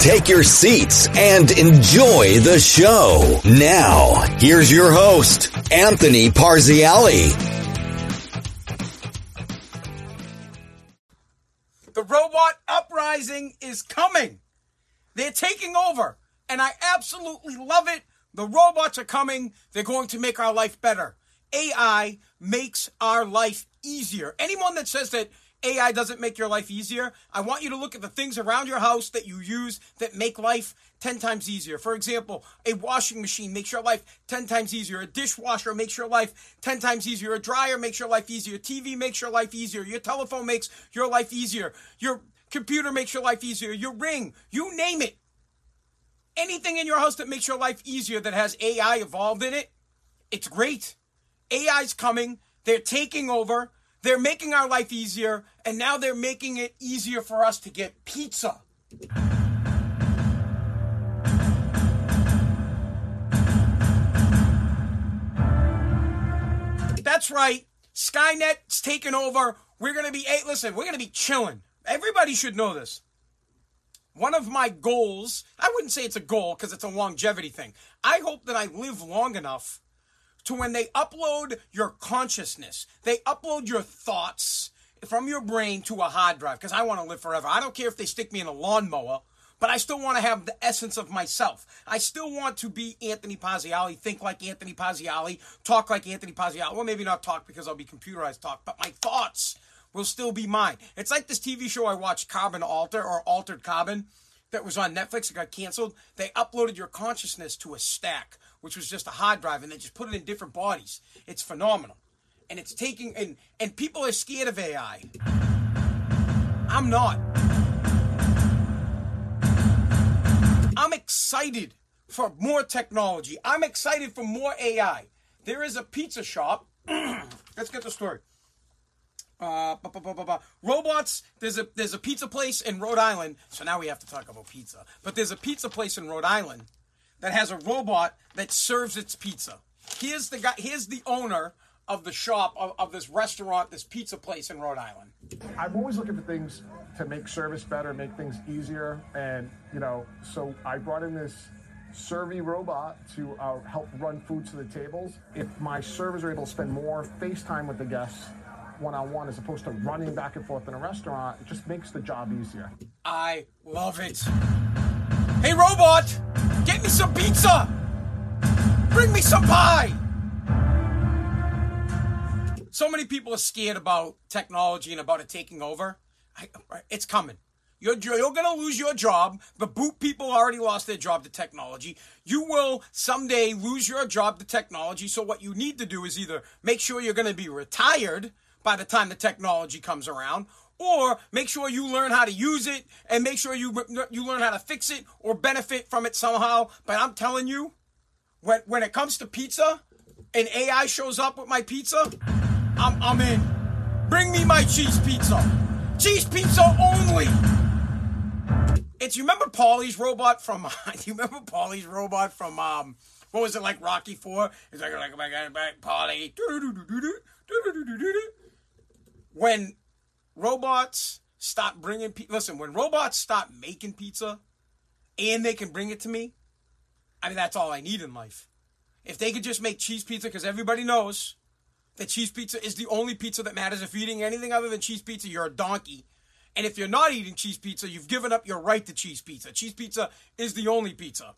Take your seats and enjoy the show. Now, here's your host, Anthony Parziale. The robot uprising is coming. They're taking over, and I absolutely love it. The robots are coming. They're going to make our life better. AI makes our life easier. Anyone that says that AI doesn't make your life easier, I want you to look at the things around your house that you use that make life 10 times easier. For example, a washing machine makes your life 10 times easier. A dishwasher makes your life 10 times easier. A dryer makes your life easier. TV makes your life easier. Your telephone makes your life easier. Your computer makes your life easier. Your ring, you name it. Anything in your house that makes your life easier that has AI involved in it, it's great. AI's coming. They're taking over. They're making our life easier. And now they're making it easier for us to get pizza. That's right. Skynet's taking over. We're going to be, hey, listen, we're going to be chilling. Everybody should know this. One of my goals, I wouldn't say it's a goal because it's a longevity thing. I hope that I live long enough to when they upload your consciousness, they upload your thoughts from your brain to a hard drive because I want to live forever. I don't care if they stick me in a lawnmower but I still want to have the essence of myself. I still want to be Anthony Parziale, think like Anthony Parziale, talk like Anthony Parziale. Well, maybe not talk because I'll be computerized talk, but my thoughts will still be mine. It's like this TV show I watched, Carbon Alter or Altered Carbon, that was on Netflix. It got canceled. They uploaded your consciousness to a stack, which was just a hard drive, and they just put it in different bodies. It's phenomenal. And it's taking, and, and people are scared of AI. I'm not. I'm excited for more technology. I'm excited for more AI. There is a pizza shop. Let's get the story. Uh, bah, bah, bah, robots. There's a there's a pizza place in Rhode Island. So now we have to talk about pizza. But there's a pizza place in Rhode Island that has a robot that serves its pizza. Here's the guy. Here's the owner of the shop of, of this restaurant, this pizza place in Rhode Island. I'm always looking for things to make service better, make things easier, and you know, so I brought in this Servi robot to uh, help run food to the tables. If my servers are able to spend more face time with the guests one on one as opposed to running back and forth in a restaurant, it just makes the job easier. I love it. Hey, robot, get me some pizza. Bring me some pie. So many people are scared about technology and about it taking over. I, it's coming. You're, you're going to lose your job. The boot people already lost their job to technology. You will someday lose your job to technology. So, what you need to do is either make sure you're going to be retired by the time the technology comes around, or make sure you learn how to use it and make sure you, you learn how to fix it or benefit from it somehow. But I'm telling you, when, when it comes to pizza and AI shows up with my pizza, I'm, I'm in. Bring me my cheese pizza. Cheese pizza only. It's you remember Paulie's robot from you remember Paulie's robot from um what was it like Rocky Four? It's like like my God, Paulie. When robots stop bringing pizza, listen, when robots stop making pizza and they can bring it to me, I mean that's all I need in life. If they could just make cheese pizza, because everybody knows that cheese pizza is the only pizza that matters. If you're eating anything other than cheese pizza, you're a donkey. And if you're not eating cheese pizza, you've given up your right to cheese pizza. Cheese pizza is the only pizza.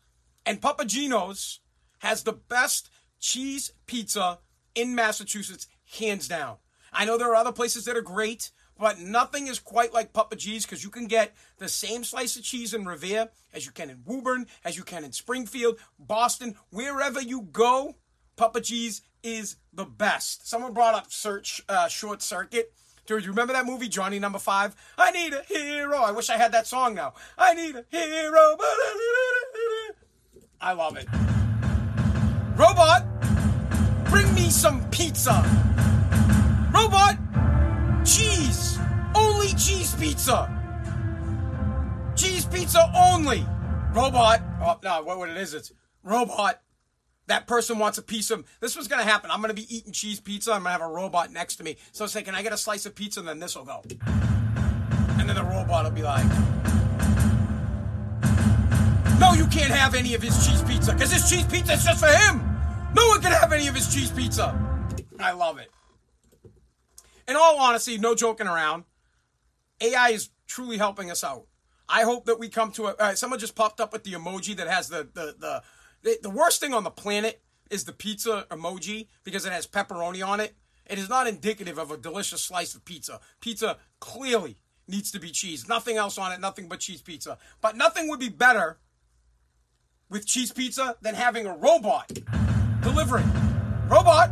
And Papa Gino's has the best cheese pizza in Massachusetts, hands down. I know there are other places that are great, but nothing is quite like Papa G's because you can get the same slice of cheese in Revere as you can in Woburn, as you can in Springfield, Boston, wherever you go. Papa G's is the best. Someone brought up Search uh, Short Circuit. Dude, you remember that movie, Johnny Number Five? I need a hero. I wish I had that song now. I need a hero. I love it. Robot, bring me some pizza. Robot, cheese. Only cheese pizza. Cheese pizza only. Robot. Oh, no, what, it is, it's robot. That person wants a piece of. This was going to happen. I'm going to be eating cheese pizza. I'm going to have a robot next to me. So I say, can I get a slice of pizza? And then this will go. And then the robot will be like, no, you can't have any of his cheese pizza because his cheese pizza is just for him. No one can have any of his cheese pizza. I love it. In all honesty, no joking around, AI is truly helping us out. I hope that we come to a. Uh, someone just popped up with the emoji that has the, the the the the worst thing on the planet is the pizza emoji because it has pepperoni on it. It is not indicative of a delicious slice of pizza. Pizza clearly needs to be cheese. Nothing else on it, nothing but cheese pizza. But nothing would be better with cheese pizza than having a robot delivering. Robot!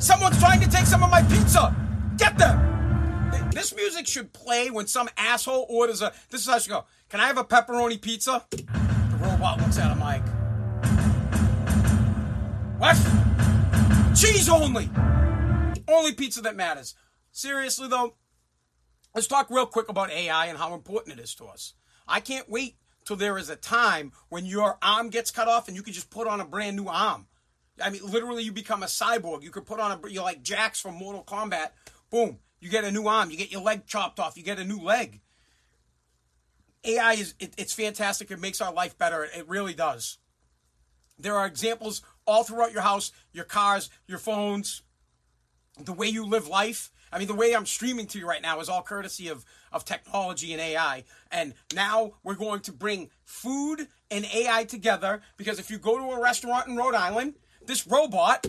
Someone's trying to take some of my pizza! Get them! This music should play when some asshole orders a. This is how should go. Can I have a pepperoni pizza? The robot looks at a mic. What? Cheese only! Only pizza that matters. Seriously, though, let's talk real quick about AI and how important it is to us. I can't wait till there is a time when your arm gets cut off and you can just put on a brand new arm. I mean, literally, you become a cyborg. You could put on a, you're like Jax from Mortal Kombat. Boom, you get a new arm. You get your leg chopped off. You get a new leg. AI is, it, it's fantastic. It makes our life better. It really does. There are examples all throughout your house, your cars, your phones, the way you live life. I mean, the way I'm streaming to you right now is all courtesy of, of technology and AI. And now we're going to bring food and AI together because if you go to a restaurant in Rhode Island, this robot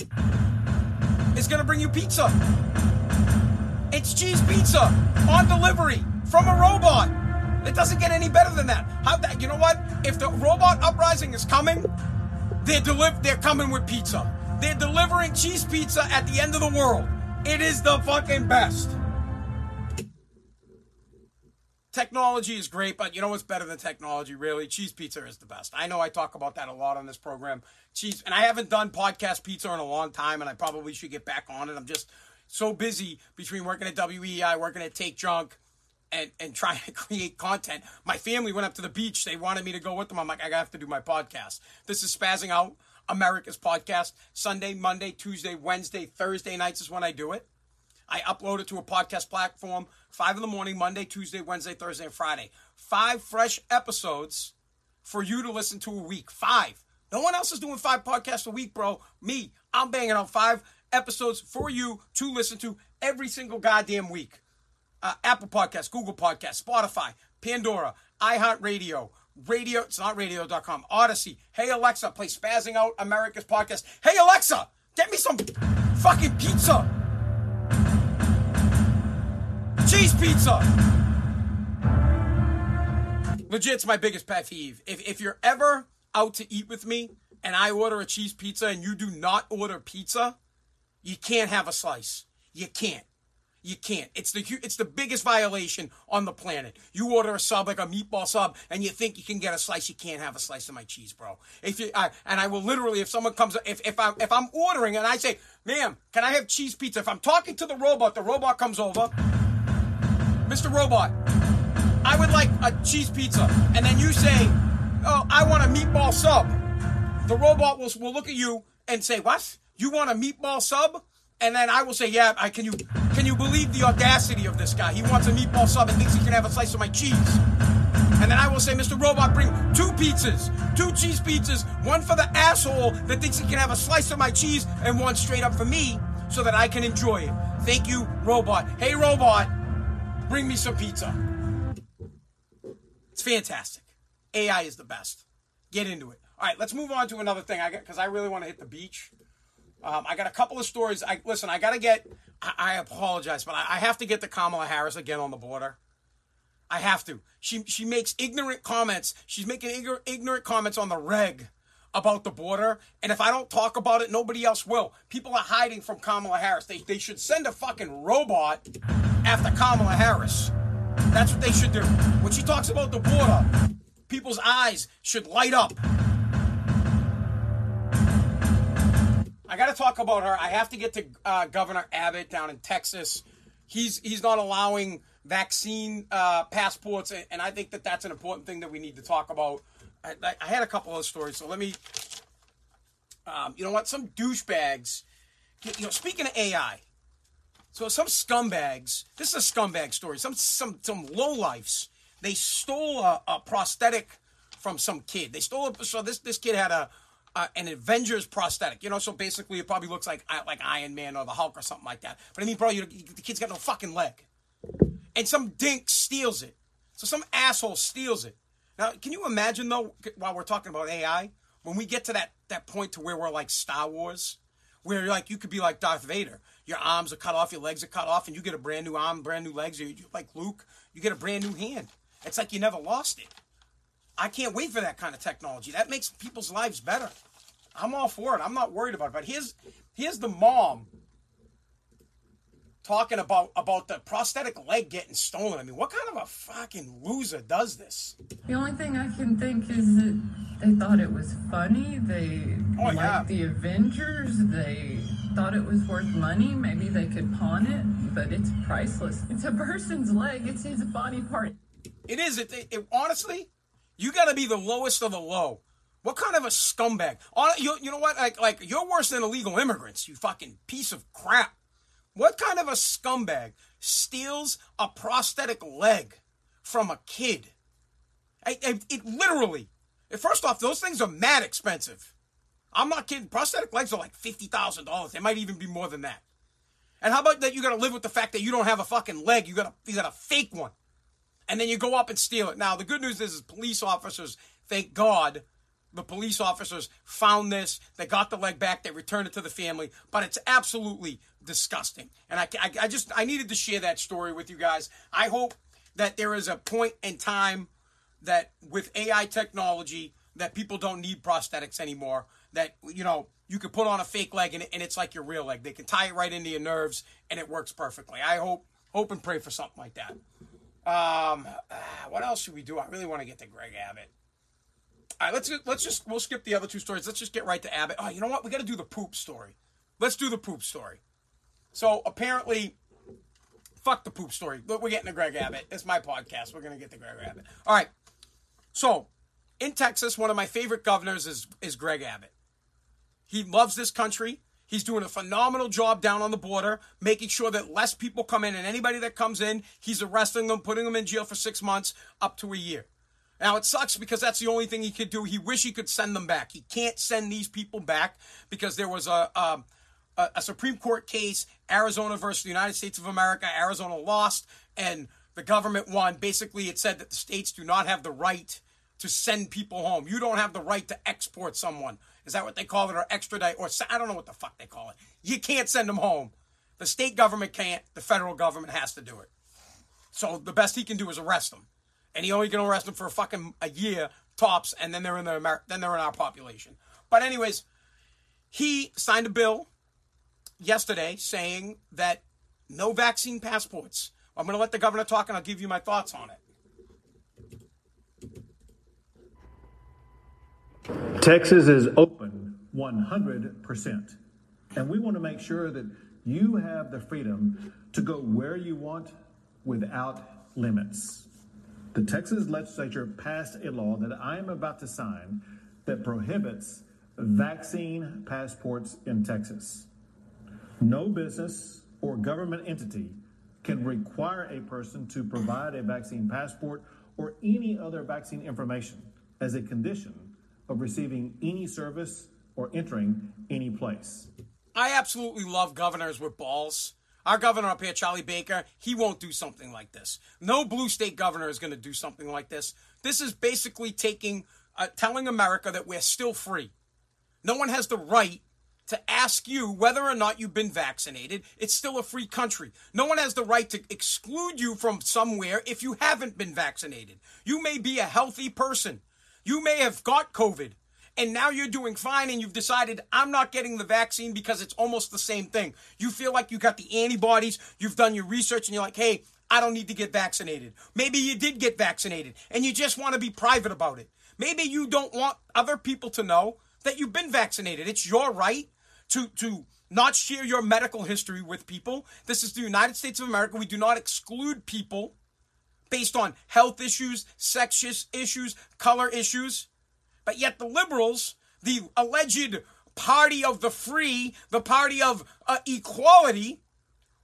is going to bring you pizza. It's cheese pizza on delivery from a robot. It doesn't get any better than that. How that? You know what? If the robot uprising is coming, they're deliv- They're coming with pizza. They're delivering cheese pizza at the end of the world. It is the fucking best. Technology is great, but you know what's better than technology, really? Cheese pizza is the best. I know I talk about that a lot on this program. Cheese, and I haven't done podcast pizza in a long time, and I probably should get back on it. I'm just so busy between working at WEI, working at Take Junk, and, and trying to create content. My family went up to the beach. They wanted me to go with them. I'm like, I have to do my podcast. This is Spazzing Out, America's podcast. Sunday, Monday, Tuesday, Wednesday, Thursday nights is when I do it. I upload it to a podcast platform, 5 in the morning, Monday, Tuesday, Wednesday, Thursday, and Friday. Five fresh episodes for you to listen to a week. Five. No one else is doing five podcasts a week, bro. Me, I'm banging on five episodes for you to listen to every single goddamn week. Uh, Apple Podcasts, Google Podcasts, Spotify, Pandora, iHeartRadio, Radio, it's not radio.com, Audacy. Hey Alexa, play Spazzing Out America's Podcast. Hey Alexa, get me some fucking pizza. Cheese pizza. Legit, it's my biggest pet peeve. If, if you're ever out to eat with me and I order a cheese pizza and you do not order pizza, you can't have a slice. You can't. You can't. It's the it's the biggest violation on the planet. You order a sub like a meatball sub, and you think you can get a slice. You can't have a slice of my cheese, bro. If you I, and I will literally, if someone comes, if if I'm if I'm ordering and I say, "Ma'am, can I have cheese pizza?" If I'm talking to the robot, the robot comes over, Mr. Robot, I would like a cheese pizza, and then you say, "Oh, I want a meatball sub." The robot will will look at you and say, "What? You want a meatball sub?" And then I will say, "Yeah, I can you." Can you believe the audacity of this guy? He wants a meatball sub and thinks he can have a slice of my cheese. And then I will say, Mr. Robot, bring two pizzas, two cheese pizzas, one for the asshole that thinks he can have a slice of my cheese, and one straight up for me so that I can enjoy it. Thank you, Robot. Hey, Robot, bring me some pizza. It's fantastic. AI is the best. get into it. All right, let's move on to another thing. I got because I really want to hit the beach. Um, I got a couple of stories. I listen. I got to get. I, I, apologize, but I, I have to get the Kamala Harris again on the border. I have to. She she makes ignorant comments. She's making ignorant comments on the reg about the border. And if I don't talk about it, nobody else will. People are hiding from Kamala Harris. They, they should send a fucking robot after Kamala Harris. That's what they should do. When she talks about the border, people's eyes should light up. I got to talk about her. I have to get to uh, Governor Abbott down in Texas. He's he's not allowing vaccine uh, passports, and I think that that's an important thing that we need to talk about. I, I had a couple of stories, so let me. Um, you know what? Some douchebags. You know, speaking of AI, so some scumbags. This is a scumbag story. Some some some lowlifes. They stole a, a prosthetic from some kid. They stole it. So this this kid had a uh, an Avengers prosthetic. You know, so basically it probably looks like like Iron Man or the Hulk or something like that. But I mean, bro, you, the kid's got no fucking leg, and some dink steals it. So some asshole steals it. Now, can you imagine though? While we're talking about AI, when we get to that that point to where we're like Star Wars, where like you could be like Darth Vader, your arms are cut off, your legs are cut off, and you get a brand new arm, brand new legs. You like Luke, you get a brand new hand. It's like you never lost it. I can't wait for that kind of technology. That makes people's lives better. I'm all for it. I'm not worried about it. But here's here's the mom talking about about the prosthetic leg getting stolen. I mean, what kind of a fucking loser does this? The only thing I can think is that they thought it was funny. They oh, liked yeah. the Avengers. They thought it was worth money. Maybe they could pawn it, but it's priceless. It's a person's leg. It's his body part. It is. It, it, it honestly, you got to be the lowest of the low. What kind of a scumbag? You, you know what? Like, like you're worse than illegal immigrants. You fucking piece of crap. What kind of a scumbag steals a prosthetic leg from a kid? I, I, it literally. First off, those things are mad expensive. I'm not kidding. Prosthetic legs are like fifty thousand dollars. They might even be more than that. And how about that? You got to live with the fact that you don't have a fucking leg. You got a you got a fake one, and then you go up and steal it. Now the good news is, is police officers, thank God, the police officers found this. They got the leg back. They returned it to the family. But it's absolutely disgusting. And I, I, I just, I needed to share that story with you guys. I hope that there is a point in time that with AI technology that people don't need prosthetics anymore. That, you know, you can put on a fake leg and, and it's like your real leg. They can tie it right into your nerves and it works perfectly. I hope, hope and pray for something like that. Um, what else should we do? I really want to get to Greg Abbott. All right, let's let's just we'll skip the other two stories. Let's just get right to Abbott. Oh, you know what? We got to do the poop story. Let's do the poop story. So apparently, fuck the poop story. We're getting to Greg Abbott. It's my podcast. We're gonna get to Greg Abbott. All right. So in Texas, one of my favorite governors is is Greg Abbott. He loves this country. He's doing a phenomenal job down on the border, making sure that less people come in, and anybody that comes in, he's arresting them, putting them in jail for six months, up to a year. Now it sucks because that's the only thing he could do. He wish he could send them back. He can't send these people back because there was a a, a Supreme Court case, Arizona versus the United States of America. Arizona lost, and the government won. Basically, it said that the states do not have the right to send people home. You don't have the right to export someone. Is that what they call it, or extradite, or I don't know what the fuck they call it. You can't send them home. The state government can't. The federal government has to do it. So the best he can do is arrest them and he only can arrest them for a fucking a year tops, and then they're in the Amer- then they're in our population. But anyways, he signed a bill yesterday saying that no vaccine passports. I'm going to let the governor talk, and I'll give you my thoughts on it. Texas is open 100%. And we want to make sure that you have the freedom to go where you want without limits. The Texas legislature passed a law that I am about to sign that prohibits vaccine passports in Texas. No business or government entity can require a person to provide a vaccine passport or any other vaccine information as a condition of receiving any service or entering any place. I absolutely love governors with balls. Our governor up here, Charlie Baker, he won't do something like this. No blue state governor is going to do something like this. This is basically taking uh, telling America that we're still free. No one has the right to ask you whether or not you've been vaccinated. It's still a free country. No one has the right to exclude you from somewhere if you haven't been vaccinated. You may be a healthy person. You may have got COVID and now you're doing fine and you've decided I'm not getting the vaccine because it's almost the same thing. You feel like you got the antibodies, you've done your research and you're like, "Hey, I don't need to get vaccinated." Maybe you did get vaccinated and you just want to be private about it. Maybe you don't want other people to know that you've been vaccinated. It's your right to to not share your medical history with people. This is the United States of America. We do not exclude people based on health issues, sex issues, color issues. But yet the liberals, the alleged party of the free, the party of uh, equality,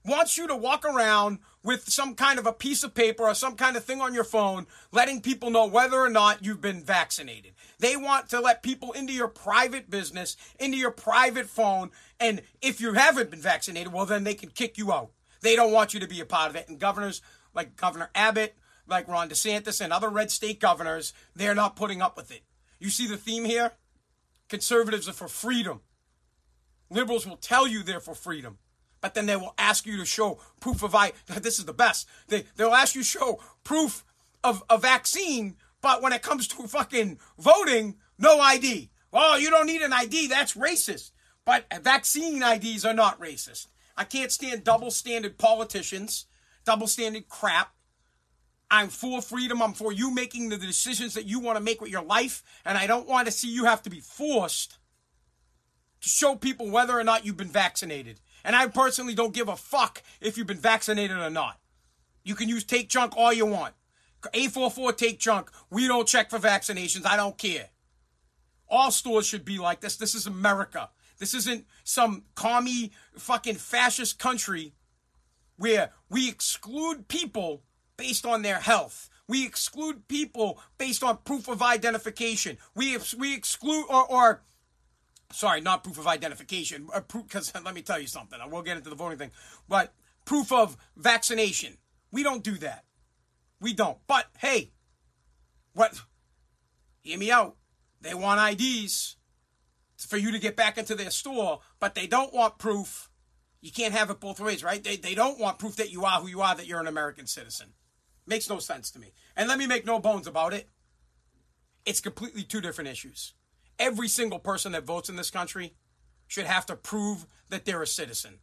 wants you to walk around with some kind of a piece of paper or some kind of thing on your phone letting people know whether or not you've been vaccinated. They want to let people into your private business, into your private phone, and if you haven't been vaccinated, well, then they can kick you out. They don't want you to be a part of it. And governors like Governor Abbott, like Ron DeSantis, and other red state governors, they're not putting up with it. You see the theme here? Conservatives are for freedom. Liberals will tell you they're for freedom but then they will ask you to show proof of I. This is the best. They they'll ask you show proof of a vaccine, but when it comes to fucking voting, no ID. Well, you don't need an ID. That's racist. But vaccine IDs are not racist. I can't stand double standard politicians, double standard crap. I'm for freedom. I'm for you making the decisions that you want to make with your life. And I don't want to see you have to be forced to show people whether or not you've been vaccinated. And I personally don't give a fuck if you've been vaccinated or not. You can use take junk all you want. 844 take junk. We don't check for vaccinations. I don't care. All stores should be like this. This is America. This isn't some commie fucking fascist country where we exclude people based on their health. We exclude people based on proof of identification. We we exclude or, or sorry, not proof of identification, uh, because let me tell you something. I will get into the voting thing, but proof of vaccination. We don't do that. We don't. But hey, what? Hear me out. They want IDs for you to get back into their store, but they don't want proof. You can't have it both ways, right? They, they don't want proof that you are who you are, that you're an American citizen. Makes no sense to me. And let me make no bones about it. It's completely two different issues every single person that votes in this country should have to prove that they're a citizen.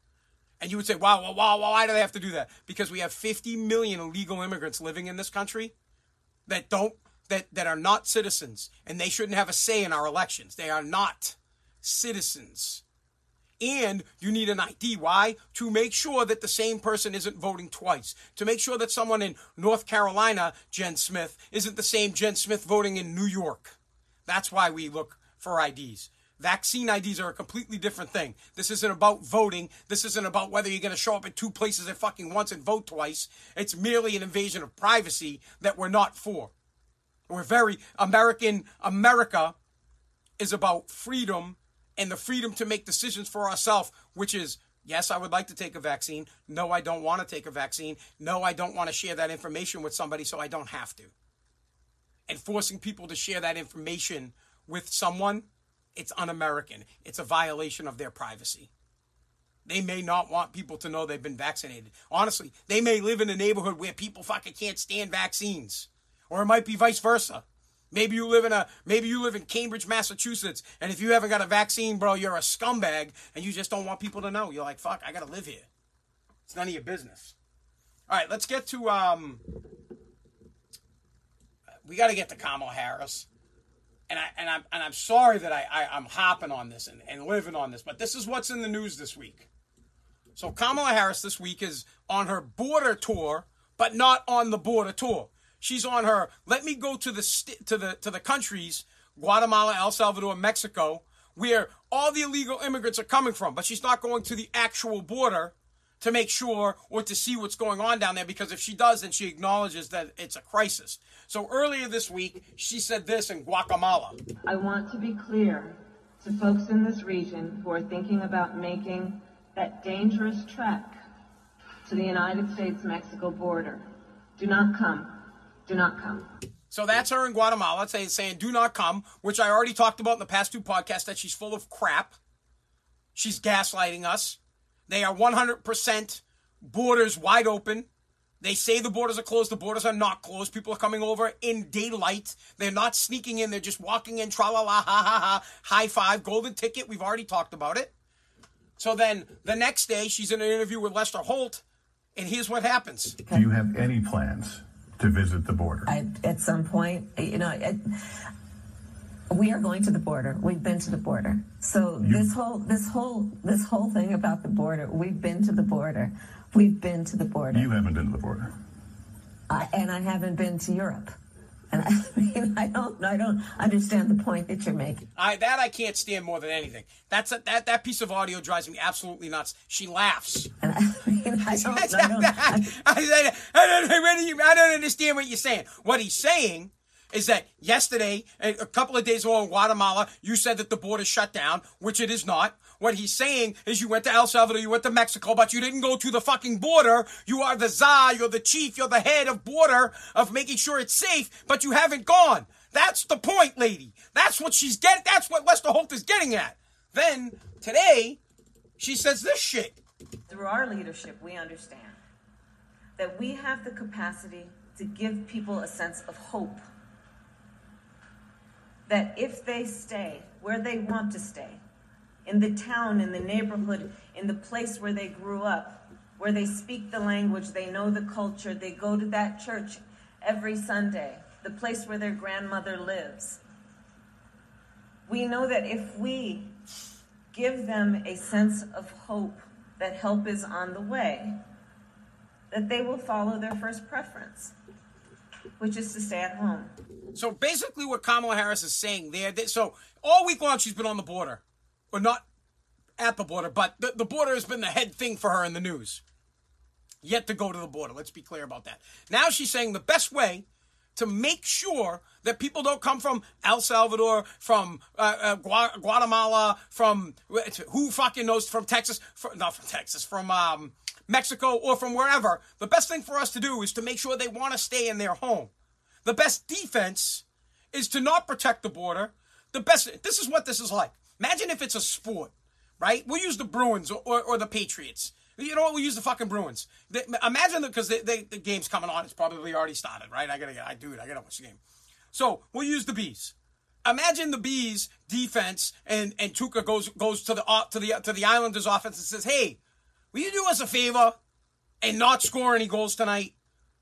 And you would say, wow, wow, wow, why do they have to do that? Because we have 50 million illegal immigrants living in this country that don't that that are not citizens and they shouldn't have a say in our elections. They are not citizens. And you need an ID. Why? To make sure that the same person isn't voting twice. To make sure that someone in North Carolina, Jen Smith, isn't the same Jen Smith voting in New York. That's why we look for IDs. Vaccine IDs are a completely different thing. This isn't about voting. This isn't about whether you're going to show up at two places at fucking once and vote twice. It's merely an invasion of privacy that we're not for. We're very American. America is about freedom and the freedom to make decisions for ourselves, which is yes, I would like to take a vaccine. No, I don't want to take a vaccine. No, I don't want to share that information with somebody, so I don't have to. And forcing people to share that information with someone, it's un American. It's a violation of their privacy. They may not want people to know they've been vaccinated. Honestly, they may live in a neighborhood where people fucking can't stand vaccines. Or it might be vice versa. Maybe you live in a maybe you live in Cambridge, Massachusetts, and if you haven't got a vaccine, bro, you're a scumbag and you just don't want people to know. You're like, fuck, I gotta live here. It's none of your business. All right, let's get to um we gotta get to Kamala Harris and I and I'm and I'm sorry that I, I am hopping on this and, and living on this, but this is what's in the news this week. So Kamala Harris this week is on her border tour, but not on the border tour. She's on her let me go to the st- to the to the countries Guatemala, El Salvador, Mexico, where all the illegal immigrants are coming from, but she's not going to the actual border to make sure or to see what's going on down there because if she does, then she acknowledges that it's a crisis. So earlier this week, she said this in Guatemala. I want to be clear to folks in this region who are thinking about making that dangerous trek to the United States Mexico border. Do not come. Do not come. So that's her in Guatemala saying, saying, do not come, which I already talked about in the past two podcasts that she's full of crap. She's gaslighting us. They are 100% borders wide open. They say the borders are closed. The borders are not closed. People are coming over in daylight. They're not sneaking in. They're just walking in. Tra la la, ha ha ha. High five. Golden ticket. We've already talked about it. So then the next day, she's in an interview with Lester Holt, and here's what happens. Do you have any plans to visit the border? I, at some point, you know, it, we are going to the border. We've been to the border. So You- this whole this whole this whole thing about the border, we've been to the border. We've been to the border. You haven't been to the border. I, and I haven't been to Europe. And I mean, I don't I don't understand the point that you're making. I that I can't stand more than anything. That's a, that that piece of audio drives me absolutely nuts. She laughs. And I mean, I don't I don't I, I, I don't know what you- I don't understand what you're saying. What he's saying is that yesterday, a couple of days ago in Guatemala, you said that the border shut down, which it is not. What he's saying is you went to El Salvador, you went to Mexico, but you didn't go to the fucking border. You are the czar, you're the chief, you're the head of border of making sure it's safe, but you haven't gone. That's the point, lady. That's what she's getting. That's what Lester Holt is getting at. Then today, she says this shit. Through our leadership, we understand that we have the capacity to give people a sense of hope. That if they stay where they want to stay, in the town, in the neighborhood, in the place where they grew up, where they speak the language, they know the culture, they go to that church every Sunday, the place where their grandmother lives. We know that if we give them a sense of hope that help is on the way, that they will follow their first preference, which is to stay at home. So basically, what Kamala Harris is saying there, that, so all week long she's been on the border, or not at the border, but the, the border has been the head thing for her in the news. Yet to go to the border. Let's be clear about that. Now she's saying the best way to make sure that people don't come from El Salvador, from uh, uh, Gua- Guatemala, from who fucking knows, from Texas, from, not from Texas, from um, Mexico, or from wherever. The best thing for us to do is to make sure they want to stay in their home. The best defense is to not protect the border. The best. This is what this is like. Imagine if it's a sport, right? We'll use the Bruins or, or, or the Patriots. You know what? We'll use the fucking Bruins. Imagine because they, the game's coming on. It's probably already started, right? I gotta get. I do it. I gotta watch the game. So we'll use the bees. Imagine the bees defense and and Tuukka goes goes to the uh, to the to the Islanders offense and says, "Hey, will you do us a favor and not score any goals tonight?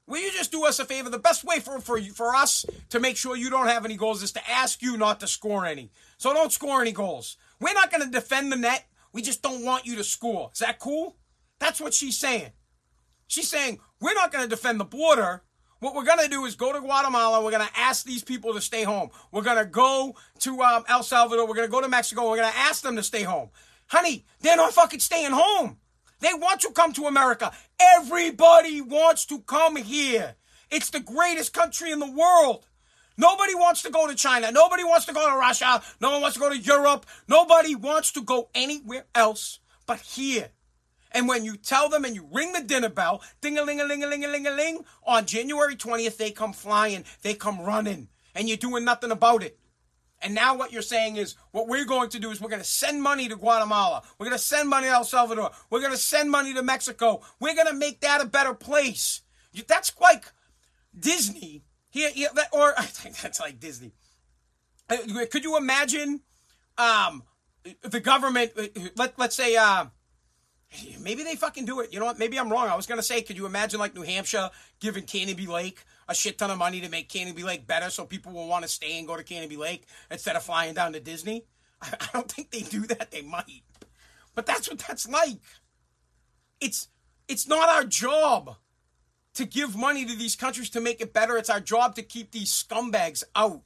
Will you just do us a favor? The best way for for for us to make sure you don't have any goals is to ask you not to score any. So don't score any goals. We're not going to defend the net. We just don't want you to score. Is that cool? That's what she's saying. She's saying we're not going to defend the border. What we're going to do is go to Guatemala. We're going to ask these people to stay home. We're going to go to um, El Salvador. We're going to go to Mexico. We're going to ask them to stay home. Honey, they're not fucking staying home. They want to come to America. Everybody wants to come here. It's the greatest country in the world. Nobody wants to go to China. Nobody wants to go to Russia. No one wants to go to Europe. Nobody wants to go anywhere else but here. And when you tell them and you ring the dinner bell, ding a ling a ling a ling a ling a ling, on January 20th, they come flying, they come running, and you're doing nothing about it. And now what you're saying is what we're going to do is we're going to send money to Guatemala. We're going to send money to El Salvador. We're going to send money to Mexico. We're going to make that a better place. That's like Disney. Here, or I think that's like Disney. Uh, Could you imagine um, the government? uh, Let let's say uh, maybe they fucking do it. You know what? Maybe I'm wrong. I was gonna say, could you imagine like New Hampshire giving Canopy Lake a shit ton of money to make Canopy Lake better, so people will want to stay and go to Canopy Lake instead of flying down to Disney? I, I don't think they do that. They might, but that's what that's like. It's it's not our job to give money to these countries to make it better. It's our job to keep these scumbags out.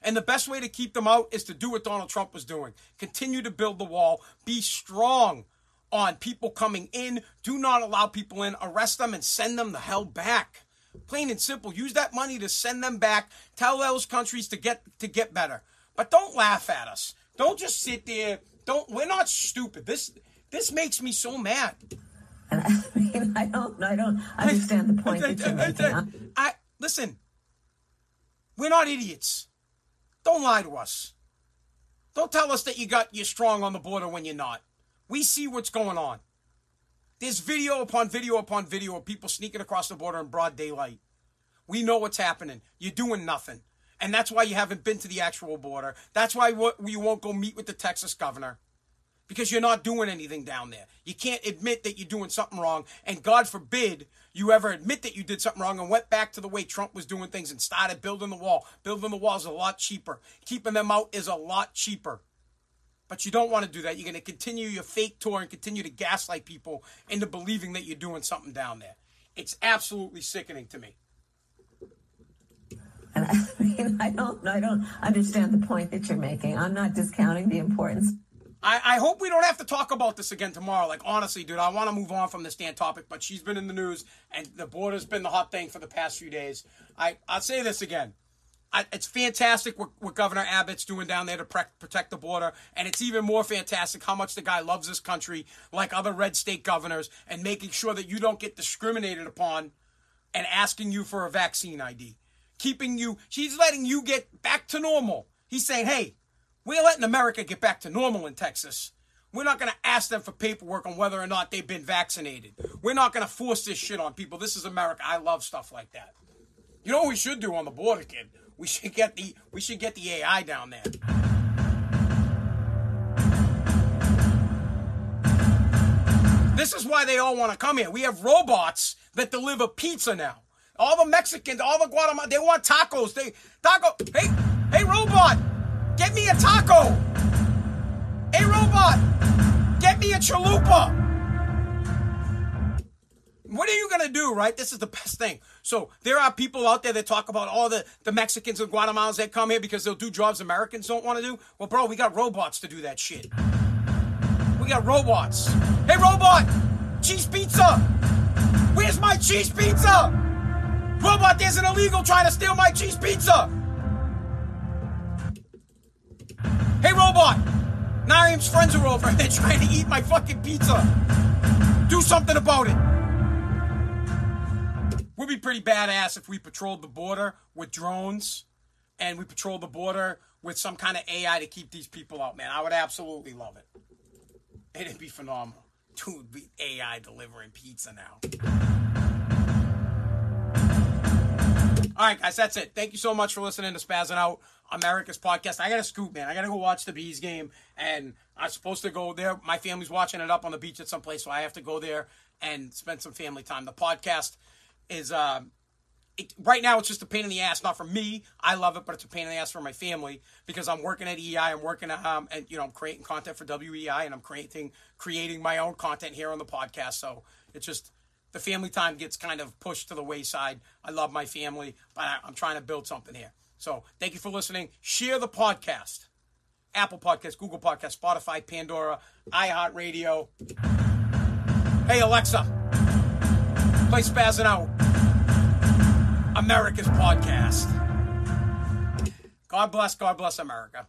And the best way to keep them out is to do what Donald Trump was doing. Continue to build the wall. Be strong on people coming in. Do not allow people in. Arrest them and send them the hell back. Plain and simple. Use that money to send them back. Tell those countries to get to get better. But don't laugh at us. Don't just sit there. Don't we're not stupid. This this makes me so mad. I mean, I don't I don't understand the point that you're making. I listen. We're not idiots. Don't lie to us. Don't tell us that you got you're strong on the border when you're not. We see what's going on. There's video upon video upon video of people sneaking across the border in broad daylight. We know what's happening. You're doing nothing. And that's why you haven't been to the actual border. That's why you won't go meet with the Texas governor. Because you're not doing anything down there. You can't admit that you're doing something wrong. And God forbid you ever admit that you did something wrong and went back to the way Trump was doing things and started building the wall. Building the wall is a lot cheaper. Keeping them out is a lot cheaper. But you don't want to do that. You're going to continue your fake tour and continue to gaslight people into believing that you're doing something down there. It's absolutely sickening to me. And I mean, I don't, I don't understand the point that you're making. I'm not discounting the importance. I, I hope we don't have to talk about this again tomorrow. Like, honestly, dude, I want to move on from this damn topic, but she's been in the news, and the border's been the hot thing for the past few days. I, I'll say this again. I, it's fantastic what, what, Governor Abbott's doing down there to pre- protect the border, and it's even more fantastic how much the guy loves this country, like other red state governors, and making sure that you don't get discriminated upon and asking you for a vaccine ID. Keeping you, she's letting you get back to normal. He's saying, hey, we're letting America get back to normal in Texas. We're not going to ask them for paperwork on whether or not they've been vaccinated. We're not going to force this shit on people. This is America. I love stuff like that. You know what we should do on the border, kid? We should get the we should get the AI down there. This is why they all want to come here. We have robots that deliver pizza now. All the Mexicans, all the Guatemalans, they want tacos. They taco. Hey, hey, robot, get me a taco. Hey, robot, get me a chalupa. What are you going to do, right? This is the best thing. So there are people out there that talk about all the, the Mexicans and Guatemalans that come here because they'll do jobs Americans don't want to do. Well, bro, we got robots to do that shit. We got robots. Hey, robot! Cheese pizza! Where's my cheese pizza? Robot, there's an illegal trying to steal my cheese pizza! Hey, robot! Naeem's friends are over. They're trying to eat my fucking pizza. Do something about it. Would be pretty badass if we patrolled the border with drones and we patrolled the border with some kind of AI to keep these people out, man. I would absolutely love it. It'd be phenomenal. Dude, be AI delivering pizza now. All right, guys, that's it. Thank you so much for listening to Spazzing Out, America's podcast. I got to scoop, man. I got to go watch the Bees game, and I'm supposed to go there. My family's watching it up on the beach at some place, so I have to go there and spend some family time. The podcast is uh, it, right now it's just a pain in the ass. Not for me, I love it, but it's a pain in the ass for my family because I'm working at EI. I'm working at, um, and you know I'm creating content for WEI, and I'm creating creating my own content here on the podcast. So it's just the family time gets kind of pushed to the wayside. I love my family, but I, I'm trying to build something here. So thank you for listening. Share the podcast. Apple Podcast, Google Podcast, Spotify, Pandora, iHeartRadio. Hey Alexa, play Spazzing Out. America's podcast. God bless, God bless America.